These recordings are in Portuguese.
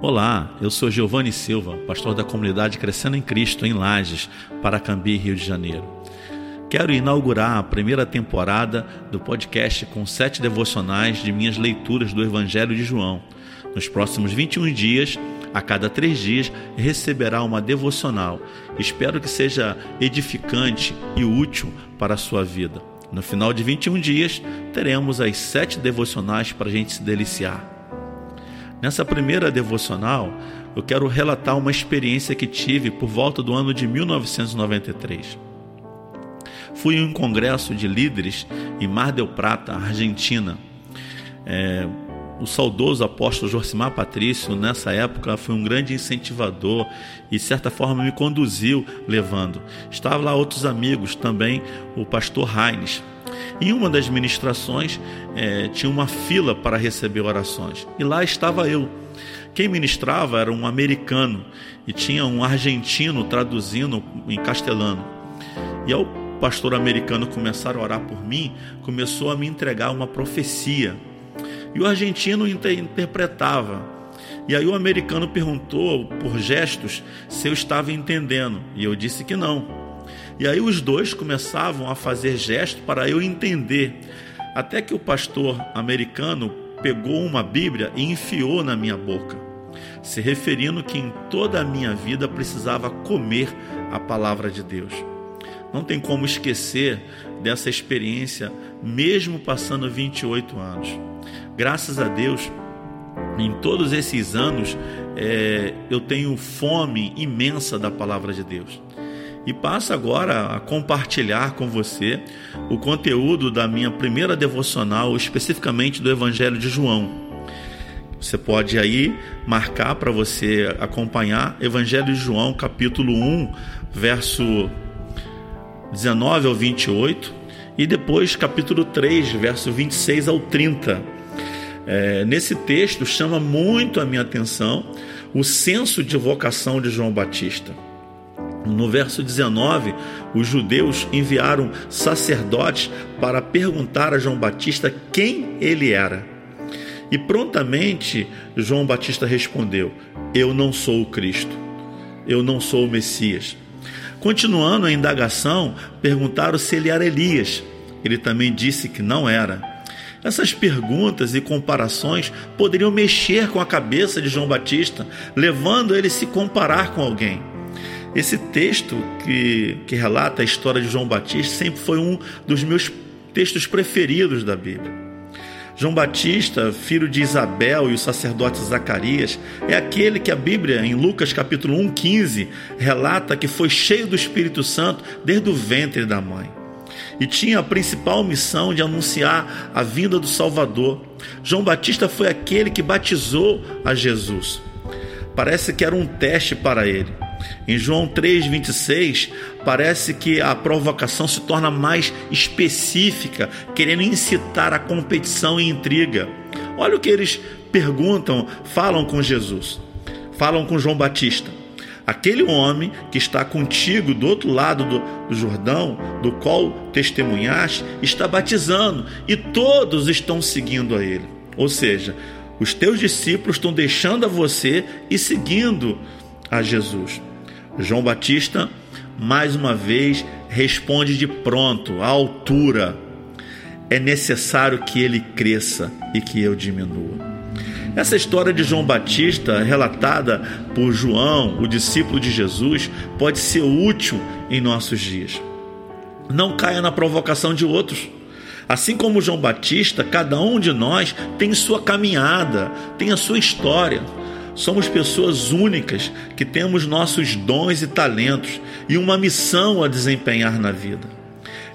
Olá, eu sou Giovanni Silva, pastor da comunidade Crescendo em Cristo em Lages, Paracambi, Rio de Janeiro. Quero inaugurar a primeira temporada do podcast com sete devocionais de minhas leituras do Evangelho de João. Nos próximos 21 dias, a cada três dias, receberá uma devocional. Espero que seja edificante e útil para a sua vida. No final de 21 dias, teremos as sete devocionais para a gente se deliciar. Nessa primeira devocional, eu quero relatar uma experiência que tive por volta do ano de 1993. Fui em um congresso de líderes em Mar del Plata, Argentina. É, o saudoso apóstolo Josimar Patrício, nessa época, foi um grande incentivador e, de certa forma, me conduziu levando. Estavam lá outros amigos também, o pastor Raines. Em uma das ministrações é, tinha uma fila para receber orações e lá estava eu. Quem ministrava era um americano e tinha um argentino traduzindo em castelano. E ao pastor americano começar a orar por mim, começou a me entregar uma profecia. E o argentino inter interpretava. E aí o americano perguntou por gestos se eu estava entendendo, e eu disse que não. E aí os dois começavam a fazer gestos para eu entender. Até que o pastor americano pegou uma Bíblia e enfiou na minha boca, se referindo que em toda a minha vida precisava comer a palavra de Deus. Não tem como esquecer dessa experiência, mesmo passando 28 anos. Graças a Deus, em todos esses anos, é, eu tenho fome imensa da palavra de Deus e passo agora a compartilhar com você o conteúdo da minha primeira devocional, especificamente do Evangelho de João. Você pode aí marcar para você acompanhar Evangelho de João, capítulo 1, verso 19 ao 28, e depois capítulo 3, verso 26 ao 30. É, nesse texto chama muito a minha atenção o senso de vocação de João Batista. No verso 19, os judeus enviaram sacerdotes para perguntar a João Batista quem ele era. E prontamente João Batista respondeu: Eu não sou o Cristo, eu não sou o Messias. Continuando a indagação, perguntaram se ele era Elias. Ele também disse que não era. Essas perguntas e comparações poderiam mexer com a cabeça de João Batista, levando ele a se comparar com alguém. Esse texto que, que relata a história de João Batista sempre foi um dos meus textos preferidos da Bíblia. João Batista, filho de Isabel e o sacerdote Zacarias, é aquele que a Bíblia, em Lucas capítulo 1,15, relata que foi cheio do Espírito Santo desde o ventre da mãe. E tinha a principal missão de anunciar a vinda do Salvador. João Batista foi aquele que batizou a Jesus. Parece que era um teste para ele. Em João 3,26, parece que a provocação se torna mais específica, querendo incitar a competição e intriga. Olha o que eles perguntam, falam com Jesus, falam com João Batista. Aquele homem que está contigo do outro lado do, do Jordão, do qual testemunhaste, está batizando e todos estão seguindo a ele. Ou seja, os teus discípulos estão deixando a você e seguindo a Jesus. João Batista, mais uma vez, responde de pronto, à altura. É necessário que ele cresça e que eu diminua. Essa história de João Batista, relatada por João, o discípulo de Jesus, pode ser útil em nossos dias. Não caia na provocação de outros. Assim como João Batista, cada um de nós tem sua caminhada, tem a sua história. Somos pessoas únicas que temos nossos dons e talentos e uma missão a desempenhar na vida.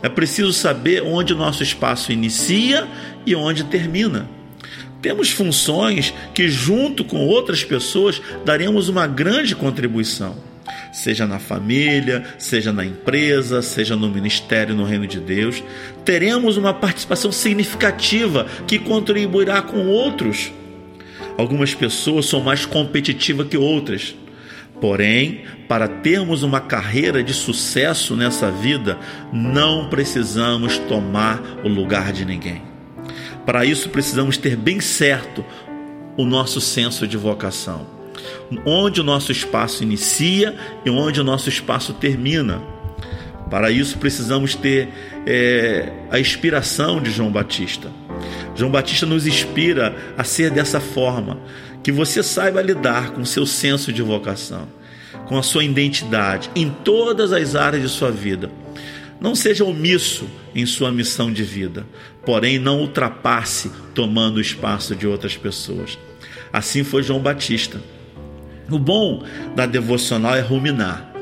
É preciso saber onde nosso espaço inicia e onde termina. Temos funções que, junto com outras pessoas, daremos uma grande contribuição, seja na família, seja na empresa, seja no ministério no reino de Deus. Teremos uma participação significativa que contribuirá com outros Algumas pessoas são mais competitivas que outras. Porém, para termos uma carreira de sucesso nessa vida, não precisamos tomar o lugar de ninguém. Para isso, precisamos ter bem certo o nosso senso de vocação. onde o nosso espaço inicia e onde o nosso espaço termina. Para isso precisamos ter é, a inspiração de João Batista. João Batista nos inspira a ser dessa forma, que você saiba lidar com seu senso de vocação, com a sua identidade em todas as áreas de sua vida. Não seja omisso em sua missão de vida, porém não ultrapasse tomando o espaço de outras pessoas. Assim foi João Batista. O bom da devocional é ruminar.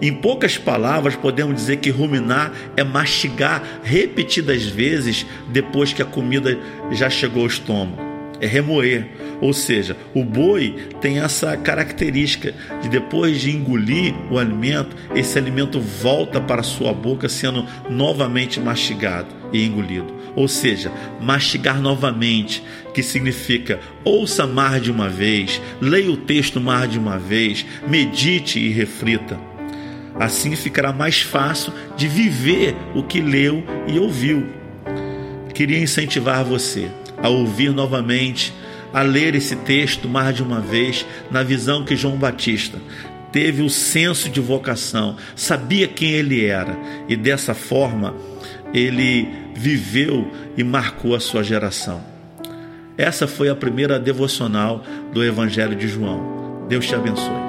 Em poucas palavras, podemos dizer que ruminar é mastigar repetidas vezes depois que a comida já chegou ao estômago. É remoer. Ou seja, o boi tem essa característica de depois de engolir o alimento, esse alimento volta para sua boca sendo novamente mastigado e engolido. Ou seja, mastigar novamente, que significa ouça mais de uma vez, leia o texto mais de uma vez, medite e reflita. Assim ficará mais fácil de viver o que leu e ouviu. Queria incentivar você a ouvir novamente, a ler esse texto mais de uma vez, na visão que João Batista teve o senso de vocação, sabia quem ele era e dessa forma ele viveu e marcou a sua geração. Essa foi a primeira devocional do Evangelho de João. Deus te abençoe.